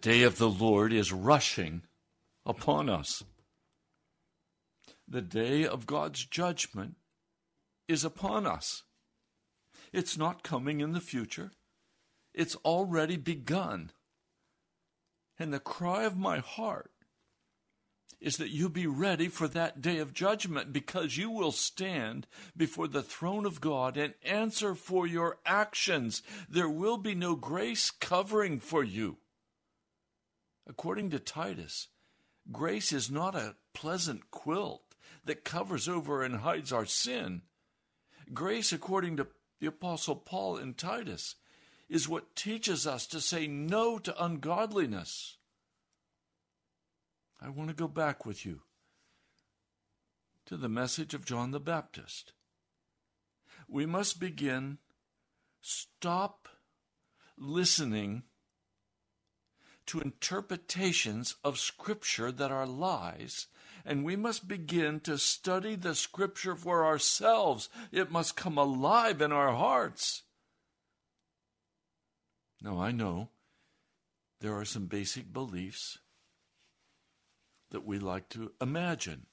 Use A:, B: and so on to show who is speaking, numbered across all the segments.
A: Day of the Lord is rushing upon us. The day of God's judgment is upon us. It's not coming in the future, it's already begun. And the cry of my heart is that you be ready for that day of judgment because you will stand before the throne of God and answer for your actions. There will be no grace covering for you. According to Titus, grace is not a pleasant quilt that covers over and hides our sin. Grace, according to the Apostle Paul in Titus, is what teaches us to say no to ungodliness. I want to go back with you to the message of John the Baptist. We must begin, stop listening to interpretations of Scripture that are lies, and we must begin to study the Scripture for ourselves. It must come alive in our hearts. Now, I know there are some basic beliefs that we like to imagine.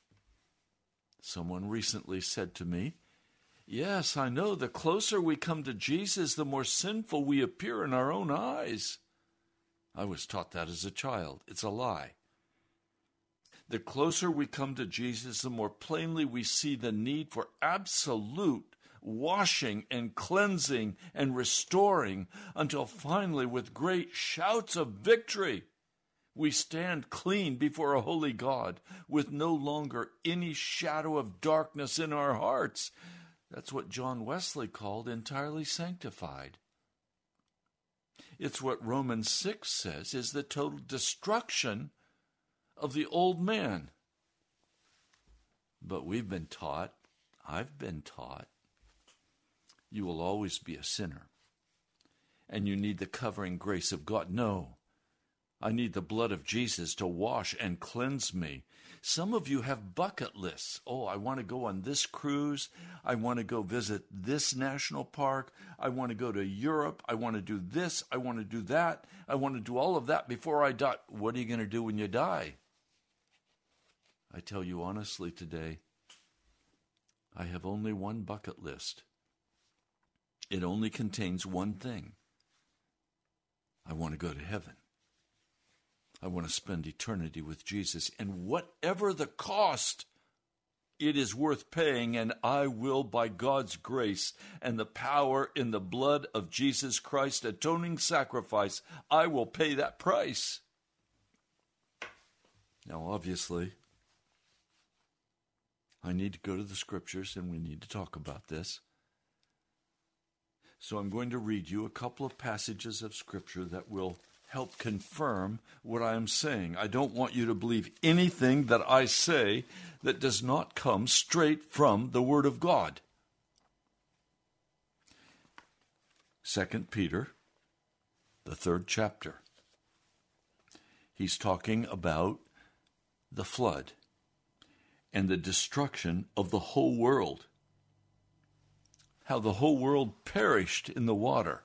A: Someone recently said to me, Yes, I know, the closer we come to Jesus, the more sinful we appear in our own eyes. I was taught that as a child. It's a lie. The closer we come to Jesus, the more plainly we see the need for absolute washing and cleansing and restoring until finally, with great shouts of victory, we stand clean before a holy God with no longer any shadow of darkness in our hearts. That's what John Wesley called entirely sanctified. It's what Romans 6 says is the total destruction of the old man. But we've been taught, I've been taught, you will always be a sinner. And you need the covering grace of God. No. I need the blood of Jesus to wash and cleanse me. Some of you have bucket lists. Oh, I want to go on this cruise. I want to go visit this national park. I want to go to Europe. I want to do this. I want to do that. I want to do all of that before I die. What are you going to do when you die? I tell you honestly today, I have only one bucket list. It only contains one thing I want to go to heaven. I want to spend eternity with Jesus. And whatever the cost, it is worth paying, and I will, by God's grace and the power in the blood of Jesus Christ, atoning sacrifice, I will pay that price. Now, obviously, I need to go to the scriptures and we need to talk about this. So I'm going to read you a couple of passages of scripture that will help confirm what I am saying. I don't want you to believe anything that I say that does not come straight from the Word of God. 2 Peter, the third chapter. He's talking about the flood and the destruction of the whole world. How the whole world perished in the water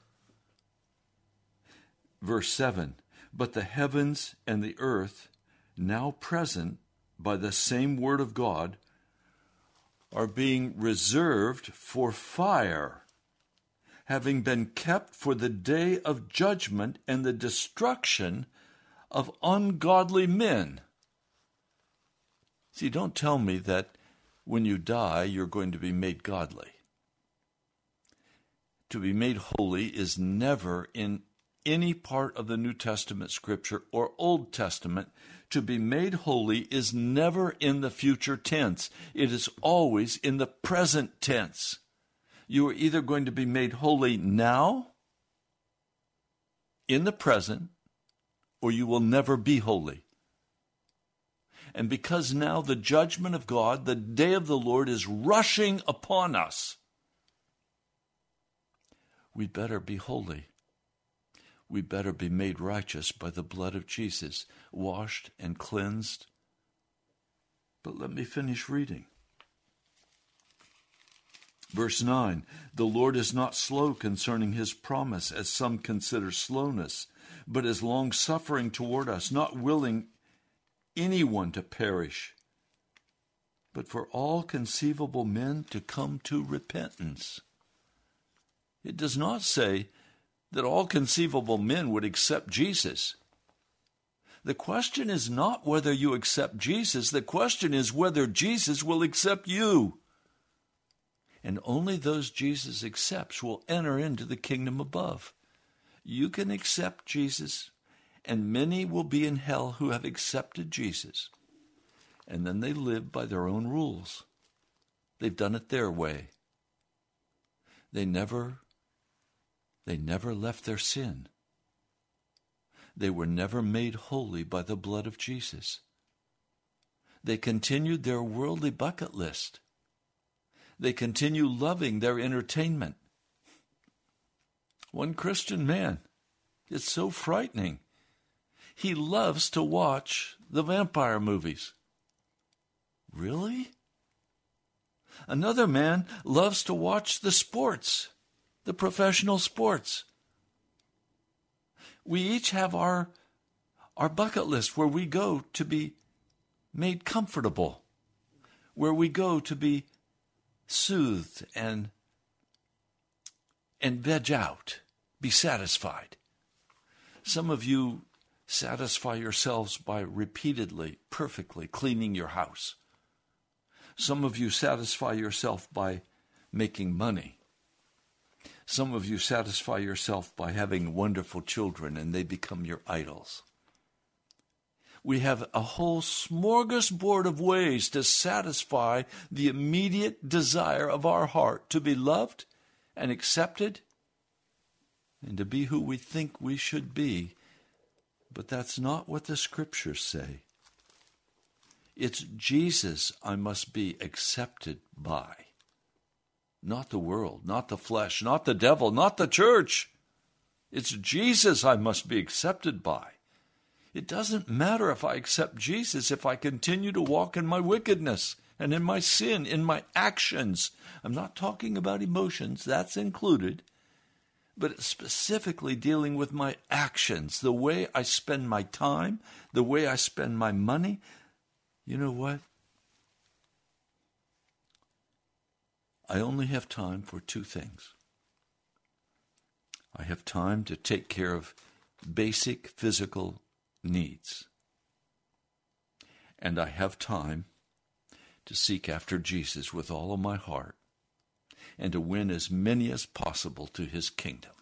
A: Verse 7 But the heavens and the earth, now present by the same word of God, are being reserved for fire, having been kept for the day of judgment and the destruction of ungodly men. See, don't tell me that when you die, you're going to be made godly. To be made holy is never in any part of the New Testament scripture or Old Testament, to be made holy is never in the future tense. It is always in the present tense. You are either going to be made holy now, in the present, or you will never be holy. And because now the judgment of God, the day of the Lord, is rushing upon us, we better be holy we better be made righteous by the blood of Jesus, washed and cleansed. But let me finish reading. Verse 9 The Lord is not slow concerning his promise, as some consider slowness, but is long suffering toward us, not willing anyone to perish, but for all conceivable men to come to repentance. It does not say that all conceivable men would accept Jesus. The question is not whether you accept Jesus, the question is whether Jesus will accept you. And only those Jesus accepts will enter into the kingdom above. You can accept Jesus, and many will be in hell who have accepted Jesus. And then they live by their own rules. They've done it their way. They never they never left their sin. They were never made holy by the blood of Jesus. They continued their worldly bucket list. They continue loving their entertainment. One Christian man, it's so frightening. He loves to watch the vampire movies. Really? Another man loves to watch the sports the professional sports. We each have our, our bucket list where we go to be made comfortable, where we go to be soothed and, and veg out, be satisfied. Some of you satisfy yourselves by repeatedly, perfectly cleaning your house. Some of you satisfy yourself by making money. Some of you satisfy yourself by having wonderful children and they become your idols. We have a whole smorgasbord of ways to satisfy the immediate desire of our heart to be loved and accepted and to be who we think we should be. But that's not what the scriptures say. It's Jesus I must be accepted by. Not the world, not the flesh, not the devil, not the church. It's Jesus I must be accepted by. It doesn't matter if I accept Jesus if I continue to walk in my wickedness and in my sin, in my actions. I'm not talking about emotions, that's included, but specifically dealing with my actions, the way I spend my time, the way I spend my money. You know what? I only have time for two things. I have time to take care of basic physical needs. And I have time to seek after Jesus with all of my heart and to win as many as possible to his kingdom.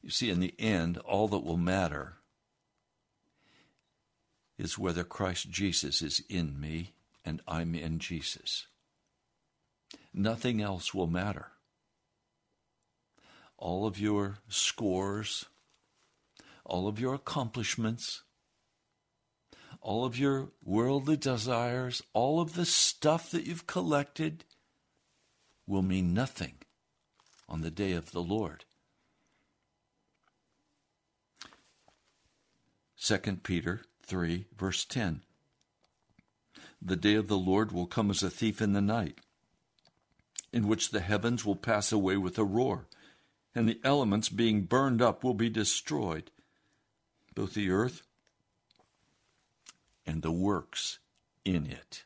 A: You see, in the end, all that will matter is whether Christ Jesus is in me and I'm in Jesus nothing else will matter. All of your scores, all of your accomplishments, all of your worldly desires, all of the stuff that you've collected will mean nothing on the day of the Lord. 2 Peter 3, verse 10. The day of the Lord will come as a thief in the night in which the heavens will pass away with a roar, and the elements being burned up will be destroyed, both the earth and the works in it.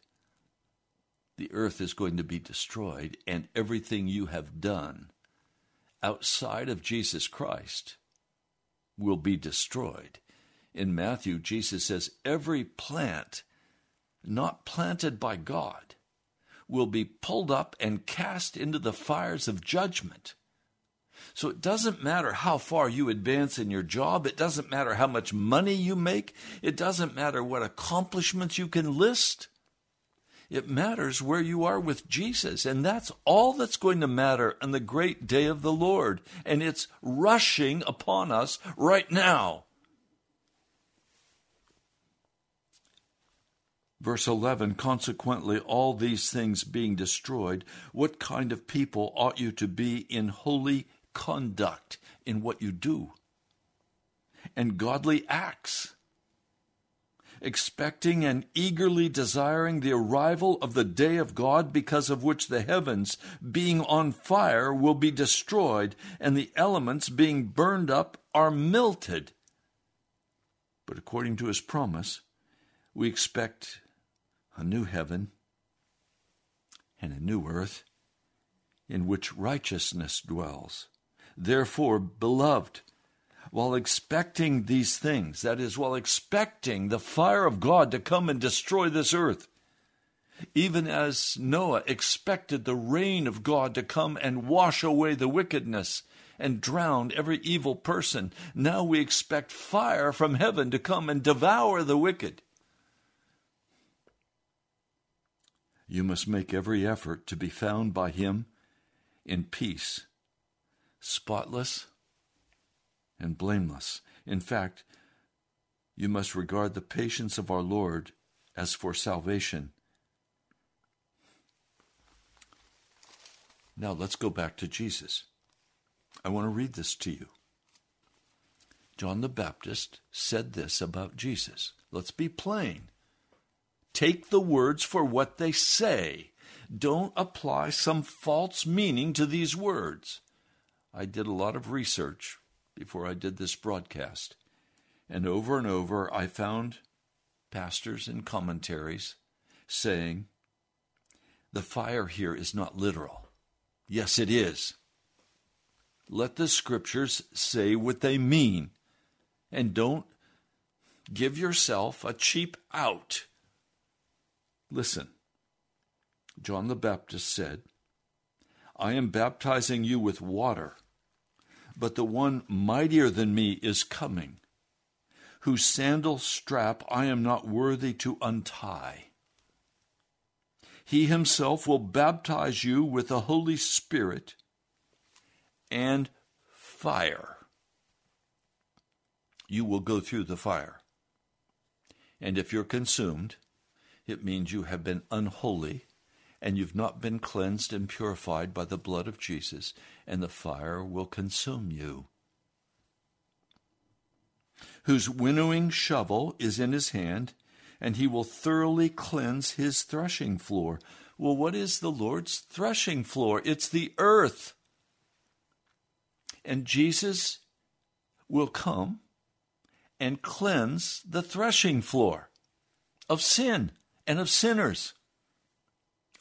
A: The earth is going to be destroyed, and everything you have done outside of Jesus Christ will be destroyed. In Matthew, Jesus says, Every plant not planted by God will be pulled up and cast into the fires of judgment. So it doesn't matter how far you advance in your job. It doesn't matter how much money you make. It doesn't matter what accomplishments you can list. It matters where you are with Jesus. And that's all that's going to matter on the great day of the Lord. And it's rushing upon us right now. Verse 11 Consequently, all these things being destroyed, what kind of people ought you to be in holy conduct in what you do and godly acts? expecting and eagerly desiring the arrival of the day of God, because of which the heavens, being on fire, will be destroyed, and the elements, being burned up, are melted. But according to his promise, we expect a new heaven and a new earth in which righteousness dwells. Therefore, beloved, while expecting these things, that is, while expecting the fire of God to come and destroy this earth, even as Noah expected the rain of God to come and wash away the wickedness and drown every evil person, now we expect fire from heaven to come and devour the wicked. You must make every effort to be found by Him in peace, spotless and blameless. In fact, you must regard the patience of our Lord as for salvation. Now let's go back to Jesus. I want to read this to you. John the Baptist said this about Jesus. Let's be plain. Take the words for what they say. Don't apply some false meaning to these words. I did a lot of research before I did this broadcast, and over and over I found pastors and commentaries saying, the fire here is not literal. Yes, it is. Let the scriptures say what they mean, and don't give yourself a cheap out. Listen, John the Baptist said, I am baptizing you with water, but the one mightier than me is coming, whose sandal strap I am not worthy to untie. He himself will baptize you with the Holy Spirit and fire. You will go through the fire. And if you're consumed, it means you have been unholy and you've not been cleansed and purified by the blood of Jesus, and the fire will consume you. Whose winnowing shovel is in his hand, and he will thoroughly cleanse his threshing floor. Well, what is the Lord's threshing floor? It's the earth. And Jesus will come and cleanse the threshing floor of sin and of sinners.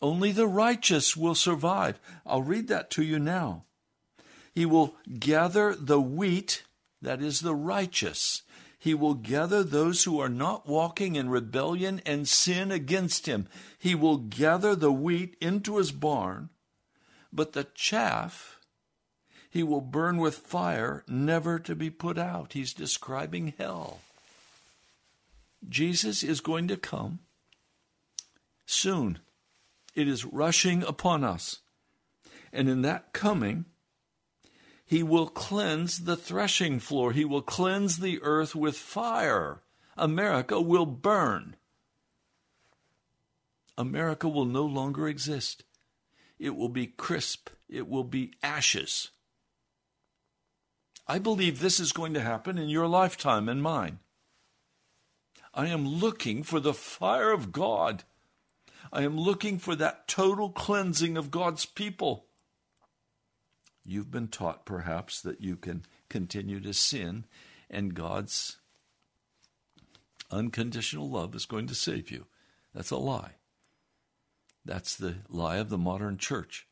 A: Only the righteous will survive. I'll read that to you now. He will gather the wheat, that is the righteous. He will gather those who are not walking in rebellion and sin against him. He will gather the wheat into his barn, but the chaff he will burn with fire, never to be put out. He's describing hell. Jesus is going to come soon. It is rushing upon us. And in that coming, he will cleanse the threshing floor. He will cleanse the earth with fire. America will burn. America will no longer exist. It will be crisp. It will be ashes. I believe this is going to happen in your lifetime and mine. I am looking for the fire of God I am looking for that total cleansing of God's people. You've been taught, perhaps, that you can continue to sin and God's unconditional love is going to save you. That's a lie. That's the lie of the modern church.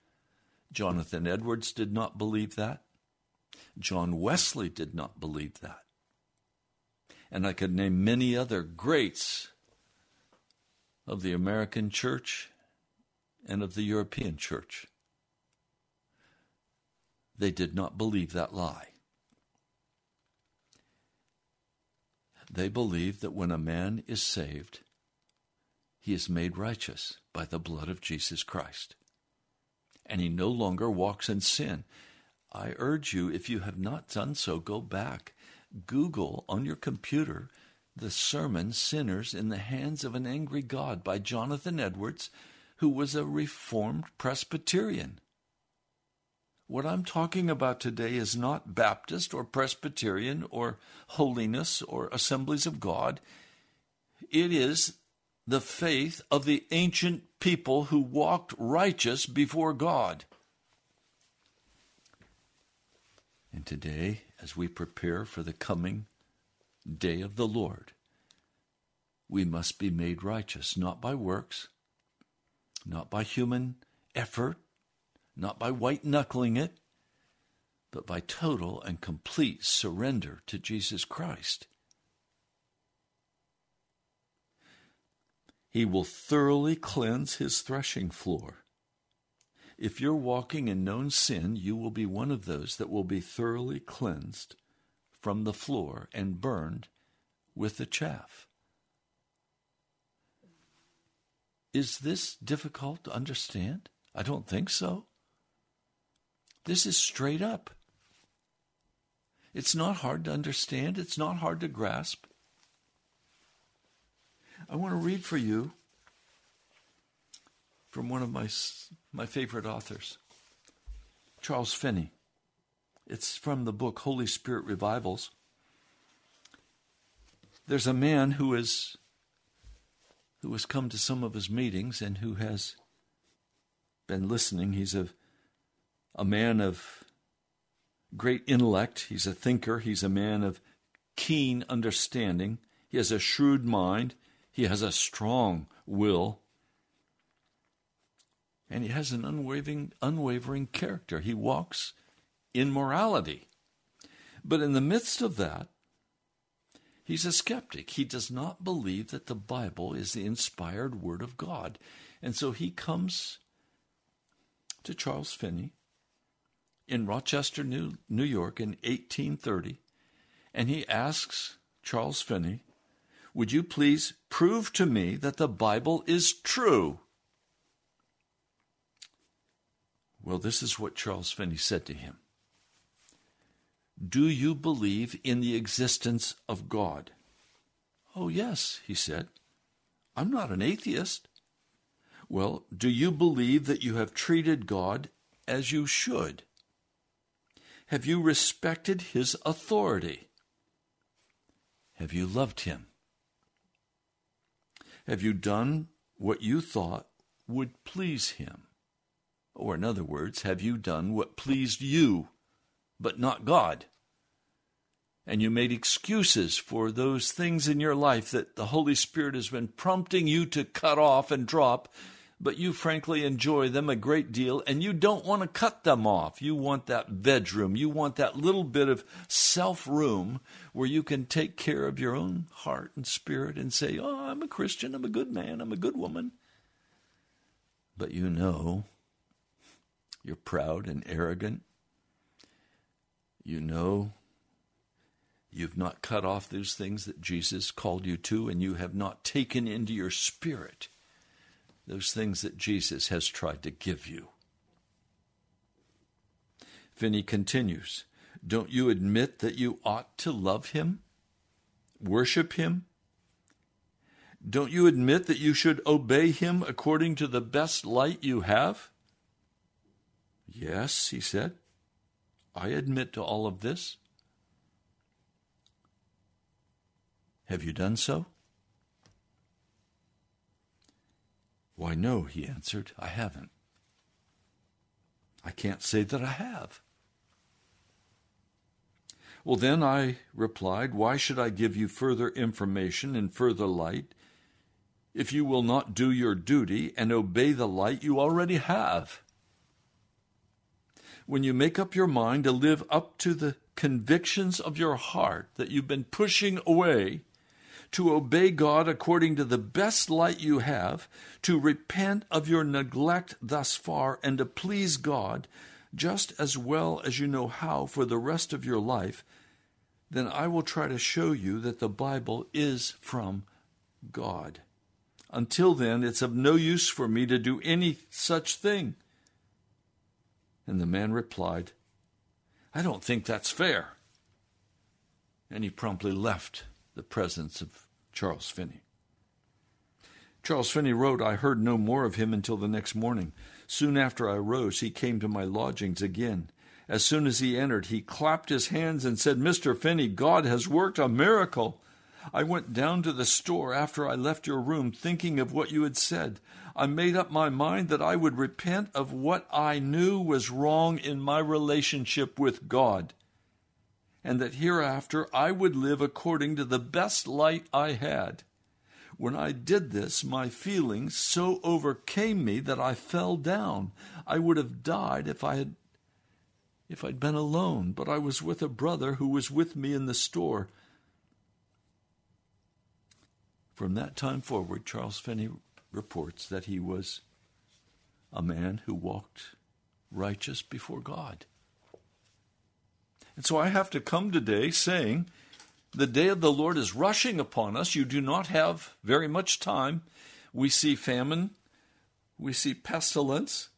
A: Jonathan Edwards did not believe that. John Wesley did not believe that. And I could name many other greats of the American church and of the European church. They did not believe that lie. They believe that when a man is saved, he is made righteous by the blood of Jesus Christ. And he no longer walks in sin. I urge you, if you have not done so, go back, Google on your computer the sermon Sinners in the Hands of an Angry God by Jonathan Edwards, who was a Reformed Presbyterian. What I'm talking about today is not Baptist or Presbyterian or holiness or assemblies of God. it is the faith of the ancient people who walked righteous before God. And today, as we prepare for the coming day of the Lord, we must be made righteous, not by works, not by human effort, not by white knuckling it, but by total and complete surrender to Jesus Christ. He will thoroughly cleanse his threshing floor. If you're walking in known sin, you will be one of those that will be thoroughly cleansed from the floor and burned with the chaff. Is this difficult to understand? I don't think so. This is straight up. It's not hard to understand, it's not hard to grasp. I want to read for you from one of my, my favorite authors, Charles Finney. It's from the book Holy Spirit Revivals. There's a man who is who has come to some of his meetings and who has been listening. He's a a man of great intellect. He's a thinker. He's a man of keen understanding. He has a shrewd mind. He has a strong will. And he has an unwavering, unwavering character. He walks in morality. But in the midst of that, he's a skeptic. He does not believe that the Bible is the inspired Word of God. And so he comes to Charles Finney in Rochester, New, New York in 1830, and he asks Charles Finney, Would you please prove to me that the Bible is true? Well, this is what Charles Finney said to him Do you believe in the existence of God? Oh, yes, he said. I'm not an atheist. Well, do you believe that you have treated God as you should? Have you respected his authority? Have you loved him? Have you done what you thought would please him? Or, in other words, have you done what pleased you, but not God? And you made excuses for those things in your life that the Holy Spirit has been prompting you to cut off and drop but you frankly enjoy them a great deal and you don't want to cut them off. You want that bedroom. You want that little bit of self room where you can take care of your own heart and spirit and say, Oh, I'm a Christian. I'm a good man. I'm a good woman. But you know you're proud and arrogant. You know you've not cut off those things that Jesus called you to, and you have not taken into your spirit those things that Jesus has tried to give you. Finney continues Don't you admit that you ought to love him, worship him? Don't you admit that you should obey him according to the best light you have? Yes, he said. I admit to all of this. Have you done so? Why, no, he answered, I haven't. I can't say that I have. Well, then I replied, Why should I give you further information and further light if you will not do your duty and obey the light you already have? When you make up your mind to live up to the convictions of your heart that you've been pushing away, to obey God according to the best light you have, to repent of your neglect thus far, and to please God just as well as you know how for the rest of your life, then I will try to show you that the Bible is from God. Until then, it's of no use for me to do any such thing. And the man replied, I don't think that's fair. And he promptly left the presence of Charles Finney. Charles Finney wrote, I heard no more of him until the next morning. Soon after I rose, he came to my lodgings again. As soon as he entered, he clapped his hands and said, Mr. Finney, God has worked a miracle. I went down to the store after I left your room thinking of what you had said. I made up my mind that I would repent of what I knew was wrong in my relationship with God, and that hereafter I would live according to the best light I had. When I did this, my feelings so overcame me that I fell down. I would have died if I had if I'd been alone, but I was with a brother who was with me in the store. From that time forward, Charles Finney reports that he was a man who walked righteous before God. And so I have to come today saying, the day of the Lord is rushing upon us. You do not have very much time. We see famine, we see pestilence,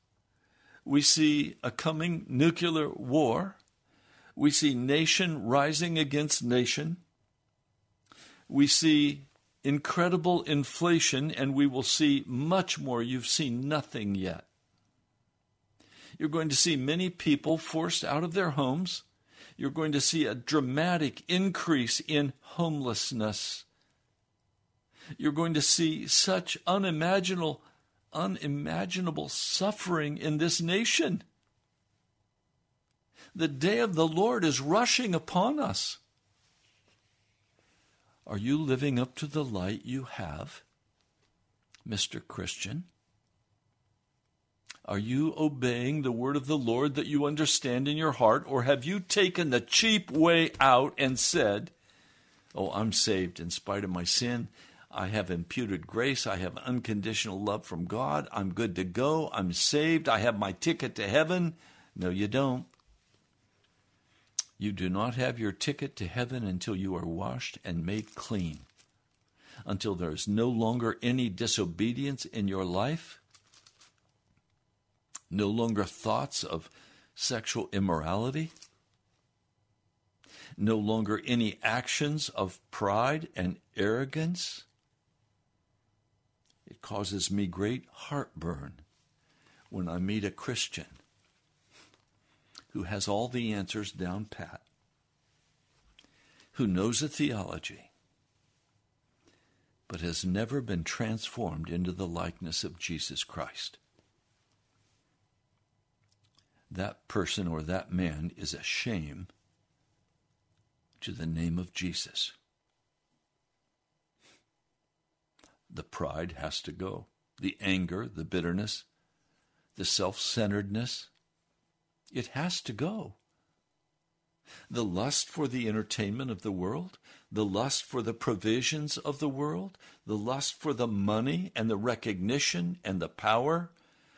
A: we see a coming nuclear war, we see nation rising against nation, we see incredible inflation, and we will see much more. You've seen nothing yet. You're going to see many people forced out of their homes. You're going to see a dramatic increase in homelessness. You're going to see such unimaginable, unimaginable suffering in this nation. The day of the Lord is rushing upon us. Are you living up to the light you have, Mr. Christian? Are you obeying the word of the Lord that you understand in your heart, or have you taken the cheap way out and said, Oh, I'm saved in spite of my sin. I have imputed grace. I have unconditional love from God. I'm good to go. I'm saved. I have my ticket to heaven. No, you don't. You do not have your ticket to heaven until you are washed and made clean, until there is no longer any disobedience in your life, no longer thoughts of sexual immorality, no longer any actions of pride and arrogance. It causes me great heartburn when I meet a Christian who has all the answers down pat, who knows a theology, but has never been transformed into the likeness of Jesus Christ. That person or that man is a shame to the name of Jesus. The pride has to go, the anger, the bitterness, the self centeredness it has to go. The lust for the entertainment of the world, the lust for the provisions of the world, the lust for the money and the recognition and the power,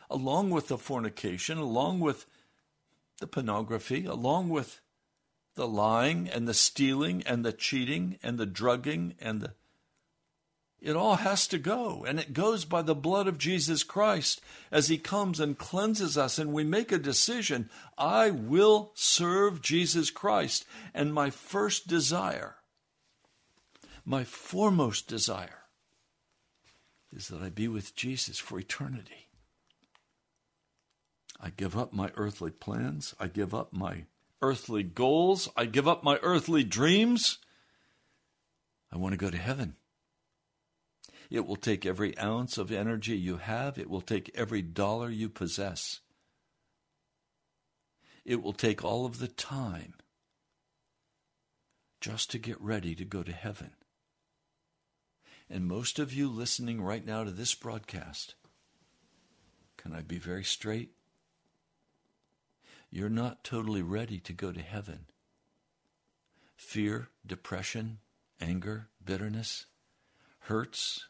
A: along with the fornication, along with the pornography, along with the lying and the stealing and the cheating and the drugging and the it all has to go, and it goes by the blood of Jesus Christ as He comes and cleanses us, and we make a decision I will serve Jesus Christ. And my first desire, my foremost desire, is that I be with Jesus for eternity. I give up my earthly plans, I give up my earthly goals, I give up my earthly dreams. I want to go to heaven. It will take every ounce of energy you have, it will take every dollar you possess. It will take all of the time just to get ready to go to heaven. And most of you listening right now to this broadcast, can I be very straight? You're not totally ready to go to heaven. Fear, depression, anger, bitterness, hurts,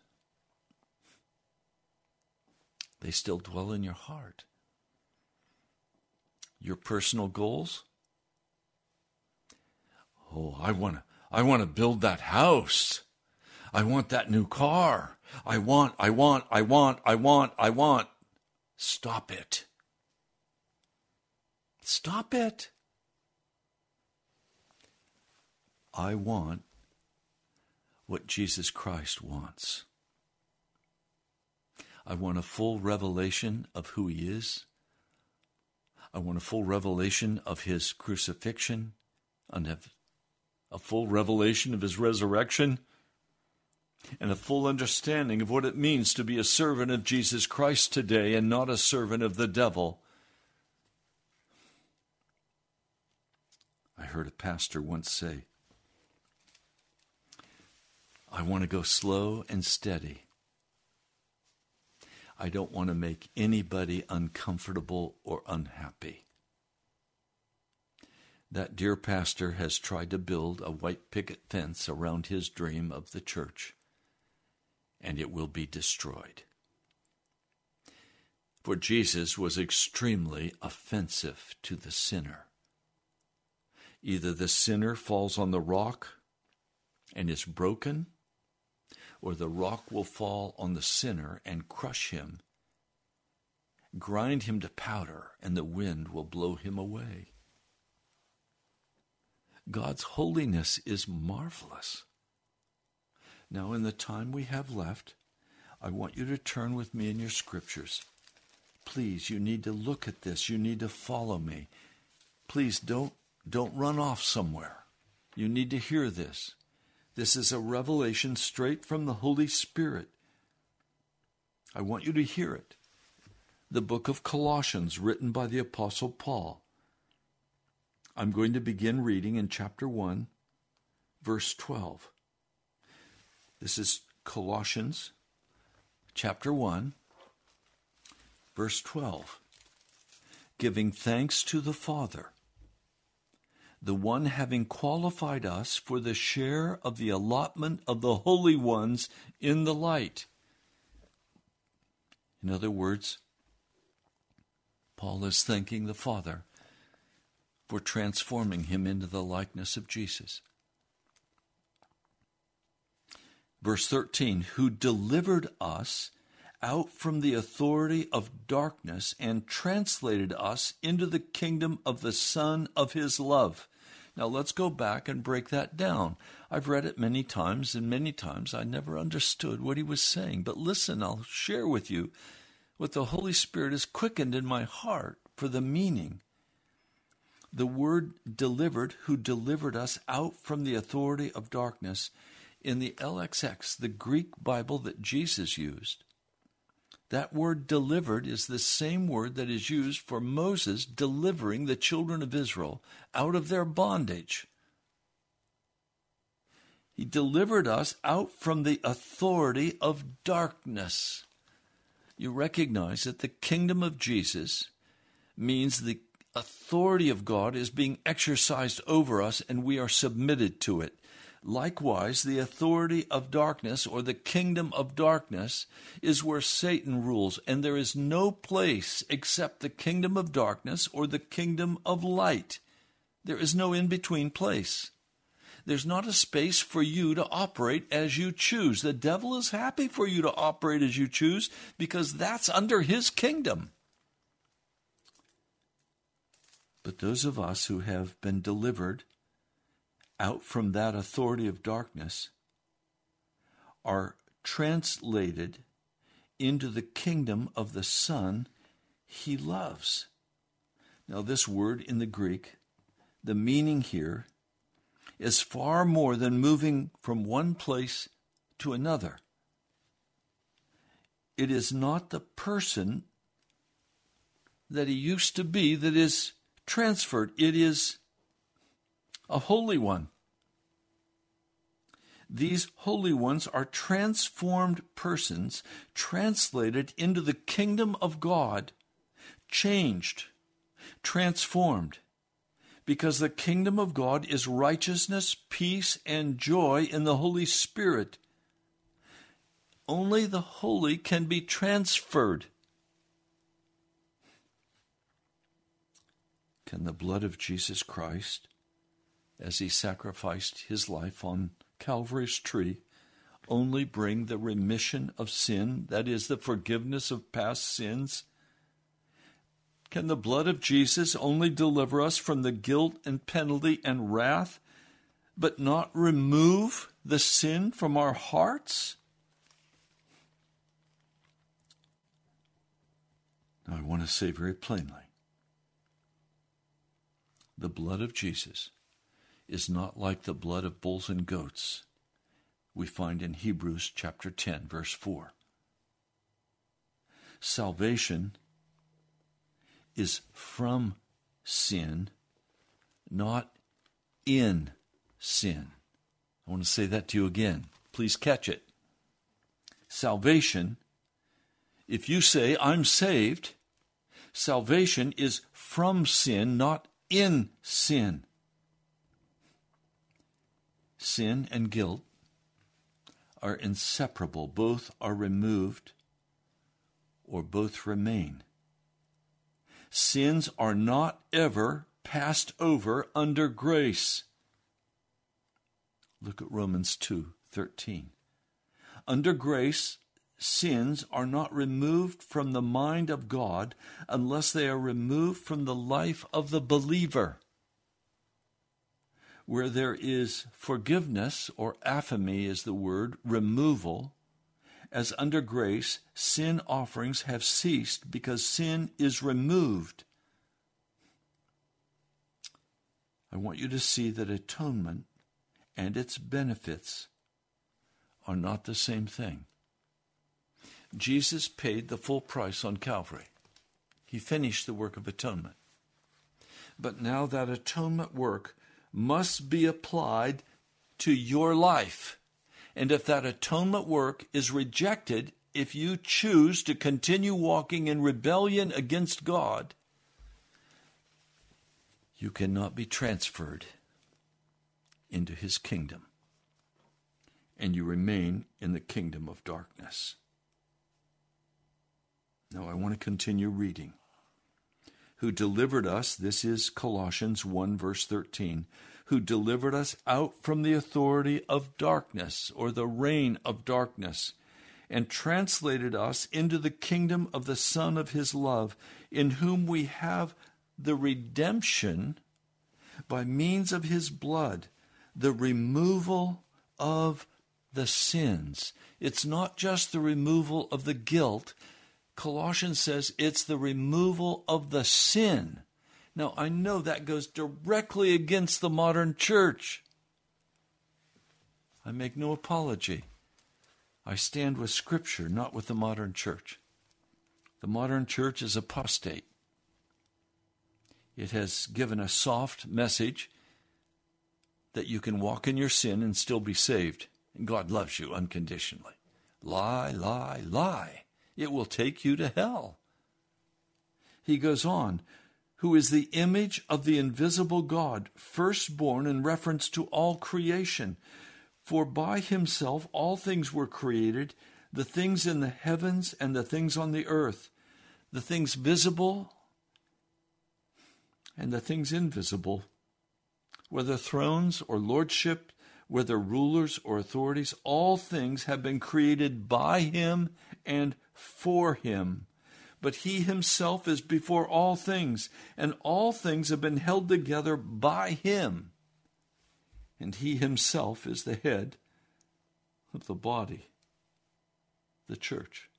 A: they still dwell in your heart. Your personal goals? Oh, I want to I want to build that house. I want that new car. I want, I want, I want, I want, I want. Stop it. Stop it. I want what Jesus Christ wants. I want a full revelation of who He is. I want a full revelation of His crucifixion and a full revelation of His resurrection. and a full understanding of what it means to be a servant of Jesus Christ today and not a servant of the devil. I heard a pastor once say, I want to go slow and steady. I don't want to make anybody uncomfortable or unhappy. That dear pastor has tried to build a white picket fence around his dream of the church, and it will be destroyed. For Jesus was extremely offensive to the sinner. Either the sinner falls on the rock and is broken, or the rock will fall on the sinner and crush him, grind him to powder, and the wind will blow him away. God's holiness is marvelous. Now, in the time we have left, I want you to turn with me in your scriptures. Please, you need to look at this. You need to follow me. Please don't, don't run off somewhere. You need to hear this. This is a revelation straight from the Holy Spirit. I want you to hear it. The book of Colossians, written by the Apostle Paul. I'm going to begin reading in chapter 1, verse 12. This is Colossians chapter 1, verse 12. Giving thanks to the Father the one having qualified us for the share of the allotment of the holy ones in the light. In other words, Paul is thanking the Father for transforming him into the likeness of Jesus. Verse 13, who delivered us out from the authority of darkness and translated us into the kingdom of the Son of his love now let's go back and break that down. I've read it many times, and many times I never understood what he was saying. But listen, I'll share with you what the Holy Spirit has quickened in my heart for the meaning. The word delivered, who delivered us out from the authority of darkness, in the LXX, the Greek Bible that Jesus used, that word delivered is the same word that is used for Moses delivering the children of Israel out of their bondage. He delivered us out from the authority of darkness. You recognize that the kingdom of Jesus means the authority of God is being exercised over us and we are submitted to it. Likewise, the authority of darkness or the kingdom of darkness is where Satan rules, and there is no place except the kingdom of darkness or the kingdom of light. There is no in between place. There's not a space for you to operate as you choose. The devil is happy for you to operate as you choose because that's under his kingdom. But those of us who have been delivered out from that authority of darkness are translated into the kingdom of the Son he loves. Now, this word in the Greek, the meaning here is far more than moving from one place to another. It is not the person that he used to be that is transferred, it is a holy one. These holy ones are transformed persons, translated into the kingdom of God, changed, transformed. Because the kingdom of God is righteousness, peace, and joy in the Holy Spirit. Only the holy can be transferred. Can the blood of Jesus Christ as he sacrificed his life on Calvary's tree only bring the remission of sin, that is, the forgiveness of past sins? Can the blood of Jesus only deliver us from the guilt and penalty and wrath, but not remove the sin from our hearts? Now, I want to say very plainly the blood of Jesus is not like the blood of bulls and goats, we find in Hebrews chapter 10, verse 4. Salvation is from sin, not in sin. I want to say that to you again. Please catch it. Salvation, if you say, I'm saved, salvation is from sin, not in sin. Sin and guilt are inseparable, both are removed or both remain. Sins are not ever passed over under grace. Look at Romans 2:13. Under grace, sins are not removed from the mind of God unless they are removed from the life of the believer. Where there is forgiveness, or aphiemi is the word, removal, as under grace, sin offerings have ceased because sin is removed. I want you to see that atonement and its benefits are not the same thing. Jesus paid the full price on Calvary. He finished the work of atonement. But now that atonement work must be applied to your life. And if that atonement work is rejected, if you choose to continue walking in rebellion against God, you cannot be transferred into his kingdom, and you remain in the kingdom of darkness. Now I want to continue reading. Who delivered us, this is Colossians 1, verse 13, who delivered us out from the authority of darkness, or the reign of darkness, and translated us into the kingdom of the Son of his love, in whom we have the redemption by means of his blood, the removal of the sins. It's not just the removal of the guilt. Colossians says it's the removal of the sin. Now, I know that goes directly against the modern church. I make no apology. I stand with Scripture, not with the modern church. The modern church is apostate. It has given a soft message that you can walk in your sin and still be saved. And God loves you unconditionally. Lie, lie, lie. It will take you to hell. He goes on, who is the image of the invisible God, firstborn in reference to all creation. For by himself all things were created, the things in the heavens and the things on the earth, the things visible and the things invisible, whether thrones or lordship, whether rulers or authorities, all things have been created by him and for him. But he himself is before all things, and all things have been held together by him. And he himself is the head of the body, the church.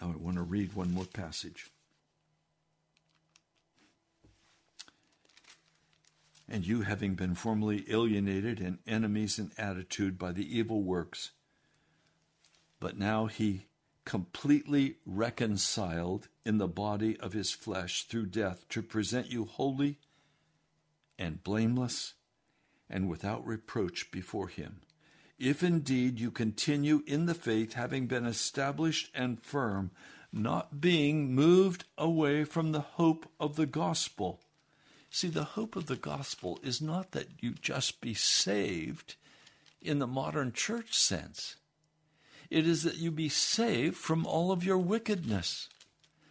A: Now I want to read one more passage. And you, having been formerly alienated and enemies in attitude by the evil works, but now he completely reconciled in the body of his flesh through death to present you holy and blameless and without reproach before him if indeed you continue in the faith, having been established and firm, not being moved away from the hope of the gospel. See, the hope of the gospel is not that you just be saved in the modern church sense. It is that you be saved from all of your wickedness,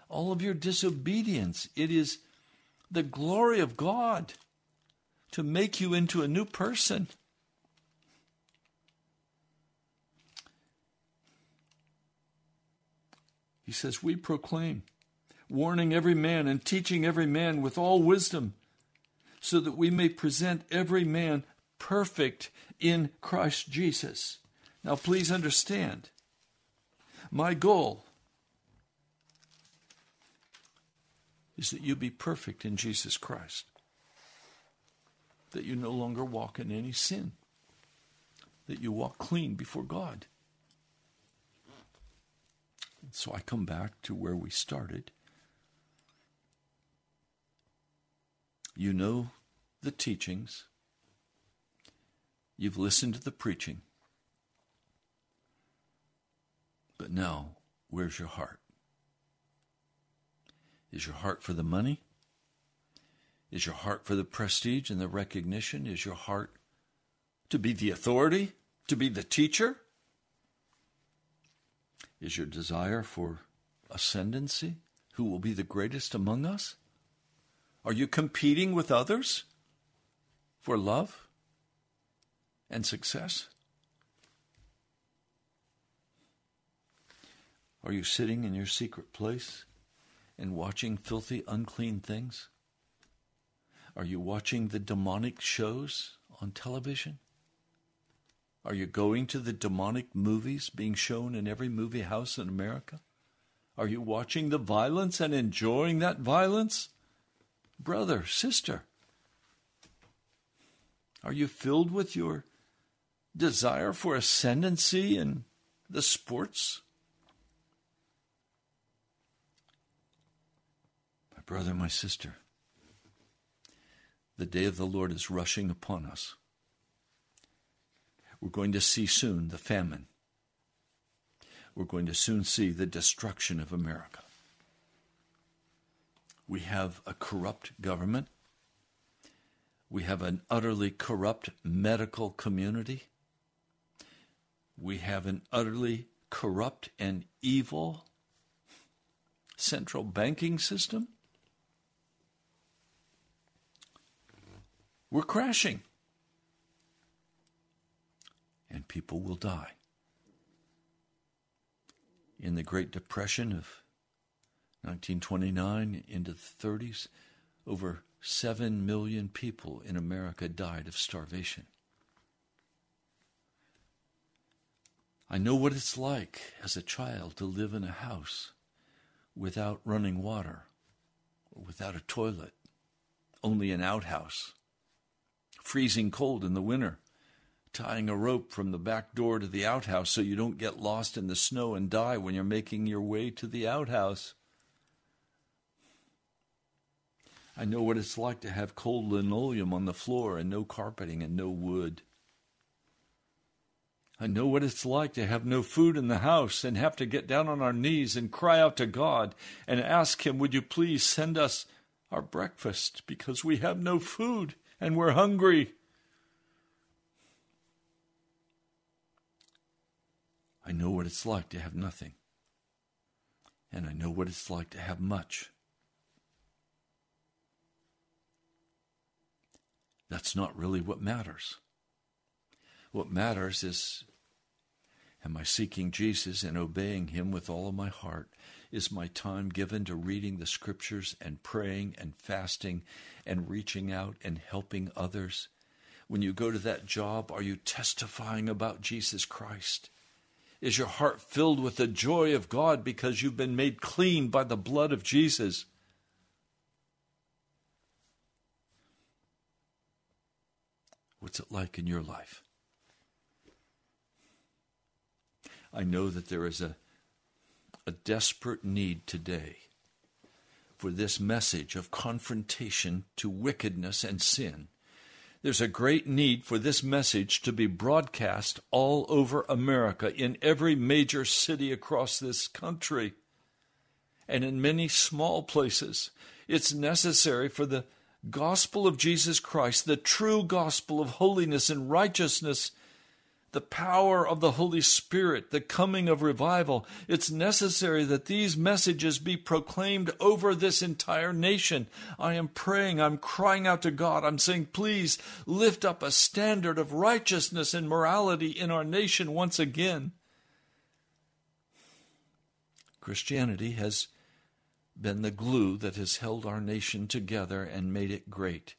A: all of your disobedience. It is the glory of God to make you into a new person. He says, We proclaim, warning every man and teaching every man with all wisdom, so that we may present every man perfect in Christ Jesus. Now, please understand, my goal is that you be perfect in Jesus Christ. that you no longer walk in any sin, that you walk clean before God. So I come back to where we started. You know the teachings, you've listened to the preaching, but now, where's your heart? Is your heart for the money? Is your heart for the prestige and the recognition? Is your heart to be the authority, to be the teacher? Is your desire for ascendancy? Who will be the greatest among us? Are you competing with others for love and success? Are you sitting in your secret place and watching filthy, unclean things? Are you watching the demonic shows on television? Are you going to the demonic movies being shown in every movie house in America? Are you watching the violence and enjoying that violence? Brother, sister, are you filled with your desire for ascendancy in the sports? My brother, my sister, the day of the Lord is rushing upon us. We're going to see soon the famine. We're going to soon see the destruction of America. We have a corrupt government. We have an utterly corrupt medical community. We have an utterly corrupt and evil central banking system. We're crashing. And people will die. In the Great Depression of 1929 into the 30s, over 7 million people in America died of starvation. I know what it's like as a child to live in a house without running water, or without a toilet, only an outhouse freezing cold in the winter, tying a rope from the back door to the outhouse so you don't get lost in the snow and die when you're making your way to the outhouse. I know what it's like to have cold linoleum on the floor and no carpeting and no wood. I know what it's like to have no food in the house and have to get down on our knees and cry out to God and ask Him, Would you please send us our breakfast because we have no food and we're hungry. I know what it's like to have nothing, and I know what it's like to have much. That's not really what matters. What matters is Am I seeking Jesus and obeying Him with all of my heart? Is my time given to reading the scriptures and praying and fasting and reaching out and helping others? When you go to that job, are you testifying about Jesus Christ? Is your heart filled with the joy of God because you've been made clean by the blood of Jesus? What's it like in your life? I know that there is a, a desperate need today for this message of confrontation to wickedness and sin. There's a great need for this message to be broadcast all over America, in every major city across this country, and in many small places. It's necessary for the gospel of Jesus Christ, the true gospel of holiness and righteousness, the power of the Holy Spirit, the coming of revival, it's necessary that these messages be proclaimed over this entire nation. I am praying, I'm crying out to God, I'm saying, please lift up a standard of righteousness and morality in our nation once again. Christianity has been the glue that has held our nation together and made it great.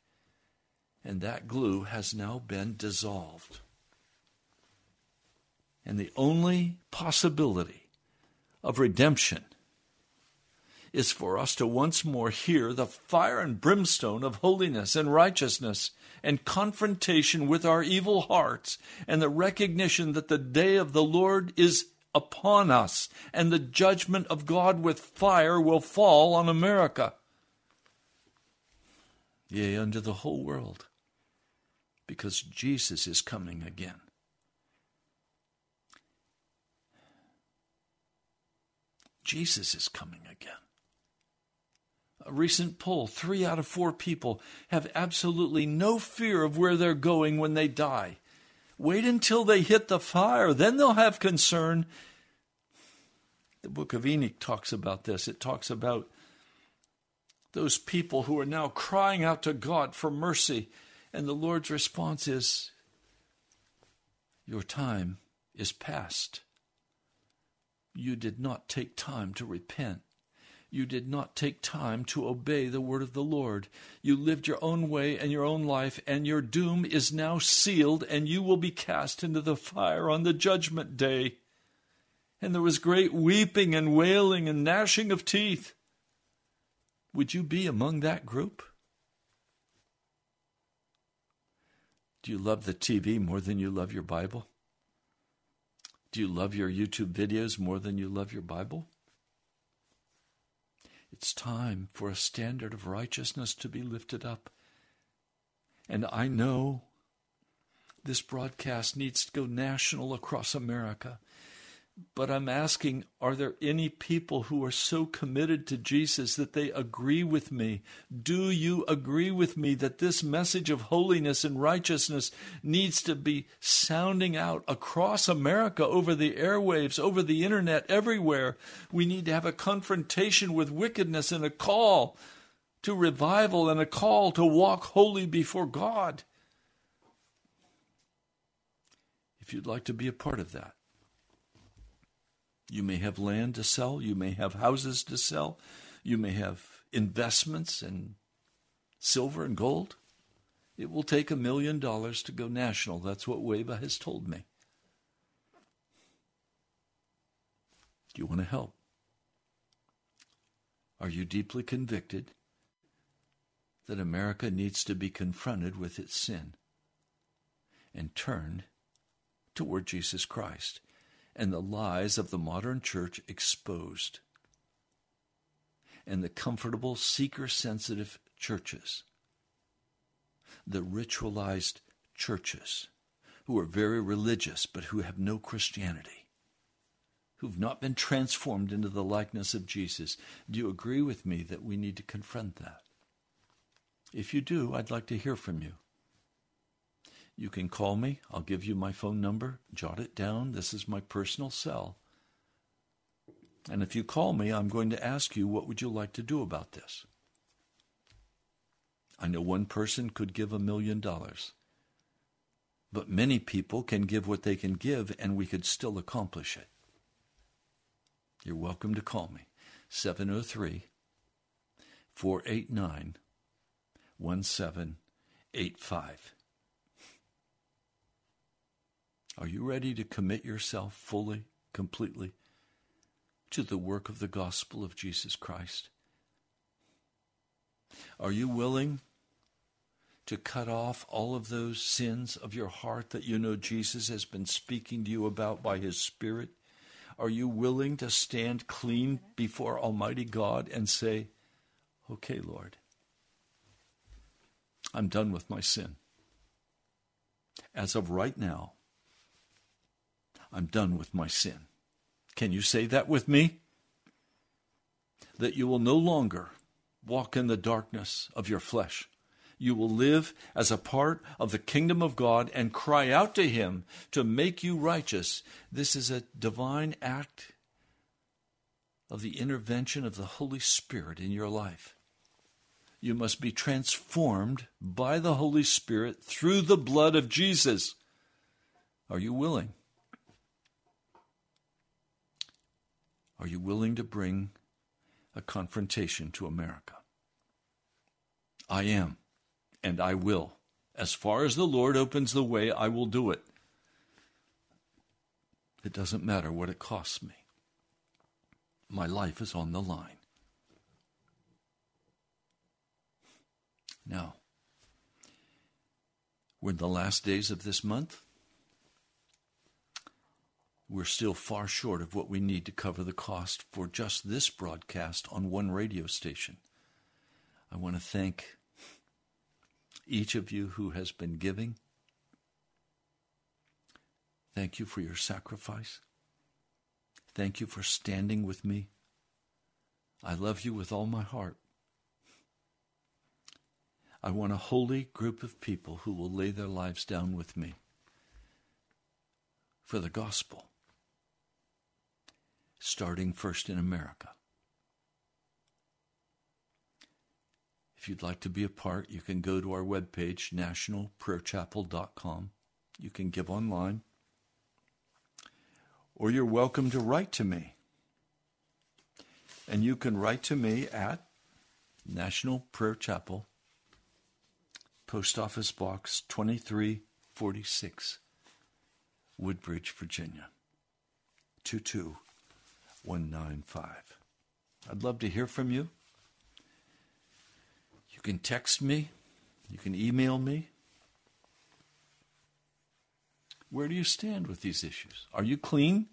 A: And that glue has now been dissolved. And the only possibility of redemption is for us to once more hear the fire and brimstone of holiness and righteousness and confrontation with our evil hearts and the recognition that the day of the Lord is upon us and the judgment of God with fire will fall on America. Yea, unto the whole world, because Jesus is coming again. Jesus is coming again. A recent poll three out of four people have absolutely no fear of where they're going when they die. Wait until they hit the fire, then they'll have concern. The book of Enoch talks about this. It talks about those people who are now crying out to God for mercy. And the Lord's response is, Your time is past. You did not take time to repent. You did not take time to obey the word of the Lord. You lived your own way and your own life, and your doom is now sealed, and you will be cast into the fire on the judgment day. And there was great weeping and wailing and gnashing of teeth. Would you be among that group? Do you love the TV more than you love your Bible? Do you love your YouTube videos more than you love your Bible? It's time for a standard of righteousness to be lifted up. And I know this broadcast needs to go national across America. But I'm asking, are there any people who are so committed to Jesus that they agree with me? Do you agree with me that this message of holiness and righteousness needs to be sounding out across America over the airwaves, over the internet, everywhere? We need to have a confrontation with wickedness and a call to revival and a call to walk holy before God. If you'd like to be a part of that, you may have land to sell. You may have houses to sell. You may have investments in silver and gold. It will take a million dollars to go national. That's what Weba has told me. Do you want to help? Are you deeply convicted that America needs to be confronted with its sin and turned toward Jesus Christ? And the lies of the modern church exposed, and the comfortable, seeker sensitive churches, the ritualized churches who are very religious but who have no Christianity, who've not been transformed into the likeness of Jesus. Do you agree with me that we need to confront that? If you do, I'd like to hear from you. You can call me. I'll give you my phone number. Jot it down. This is my personal cell. And if you call me, I'm going to ask you, what would you like to do about this? I know one person could give a million dollars. But many people can give what they can give, and we could still accomplish it. You're welcome to call me. 703 489 1785. Are you ready to commit yourself fully, completely to the work of the gospel of Jesus Christ? Are you willing to cut off all of those sins of your heart that you know Jesus has been speaking to you about by His Spirit? Are you willing to stand clean before Almighty God and say, Okay, Lord, I'm done with my sin. As of right now, I'm done with my sin. Can you say that with me? That you will no longer walk in the darkness of your flesh. You will live as a part of the kingdom of God and cry out to Him to make you righteous. This is a divine act of the intervention of the Holy Spirit in your life. You must be transformed by the Holy Spirit through the blood of Jesus. Are you willing? Are you willing to bring a confrontation to America? I am, and I will. As far as the Lord opens the way, I will do it. It doesn't matter what it costs me. My life is on the line. Now, we're in the last days of this month. We're still far short of what we need to cover the cost for just this broadcast on one radio station. I want to thank each of you who has been giving. Thank you for your sacrifice. Thank you for standing with me. I love you with all my heart. I want a holy group of people who will lay their lives down with me for the gospel, starting first in America. If you'd like to be a part, you can go to our webpage, nationalprayerchapel.com. You can give online. Or you're welcome to write to me. And you can write to me at National Prayer Chapel, Post Office Box 2346, Woodbridge, Virginia 22195. I'd love to hear from you. You can text me, you can email me. Where do you stand with these issues? Are you clean?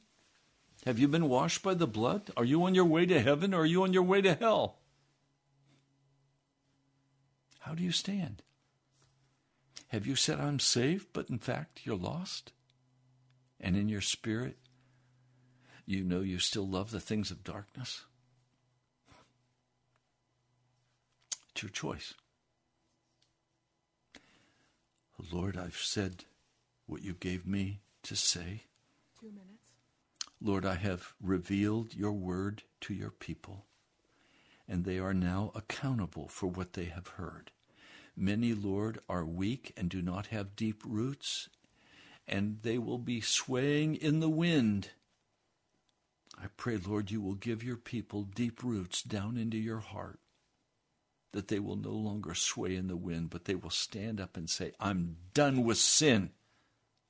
A: Have you been washed by the blood? Are you on your way to heaven or are you on your way to hell? How do you stand? Have you said, I'm saved, but in fact you're lost? And in your spirit, you know you still love the things of darkness? It's your choice. Lord, I've said what you gave me to say.
B: Two minutes.
A: Lord, I have revealed your word to your people, and they are now accountable for what they have heard. Many, Lord, are weak and do not have deep roots, and they will be swaying in the wind. I pray, Lord, you will give your people deep roots down into your heart, that they will no longer sway in the wind, but they will stand up and say, I'm done with sin.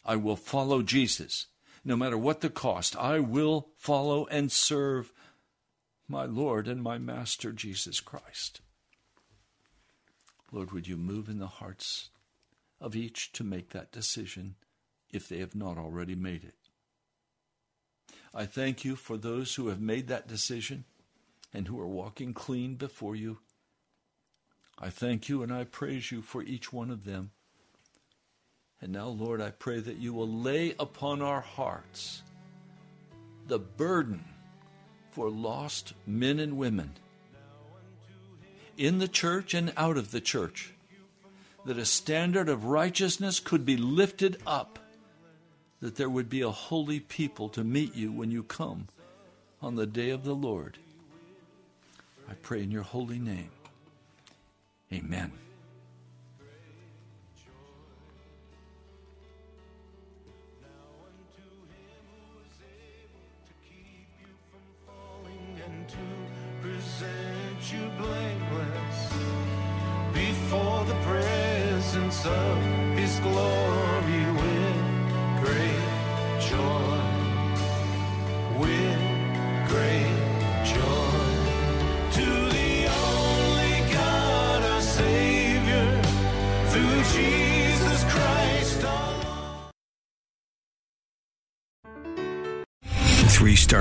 A: I will follow Jesus. No matter what the cost, I will follow and serve my Lord and my Master Jesus Christ. Lord, would you move in the hearts of each to make that decision if they have not already made it? I thank you for those who have made that decision and who are walking clean before you. I thank you and I praise you for each one of them. And now, Lord, I pray that you will lay upon our hearts the burden for lost men and women in the church and out of the church, that a standard of righteousness could be lifted up, that there would be a holy people to meet you when you come on the day of the Lord. I pray in your holy name. Amen.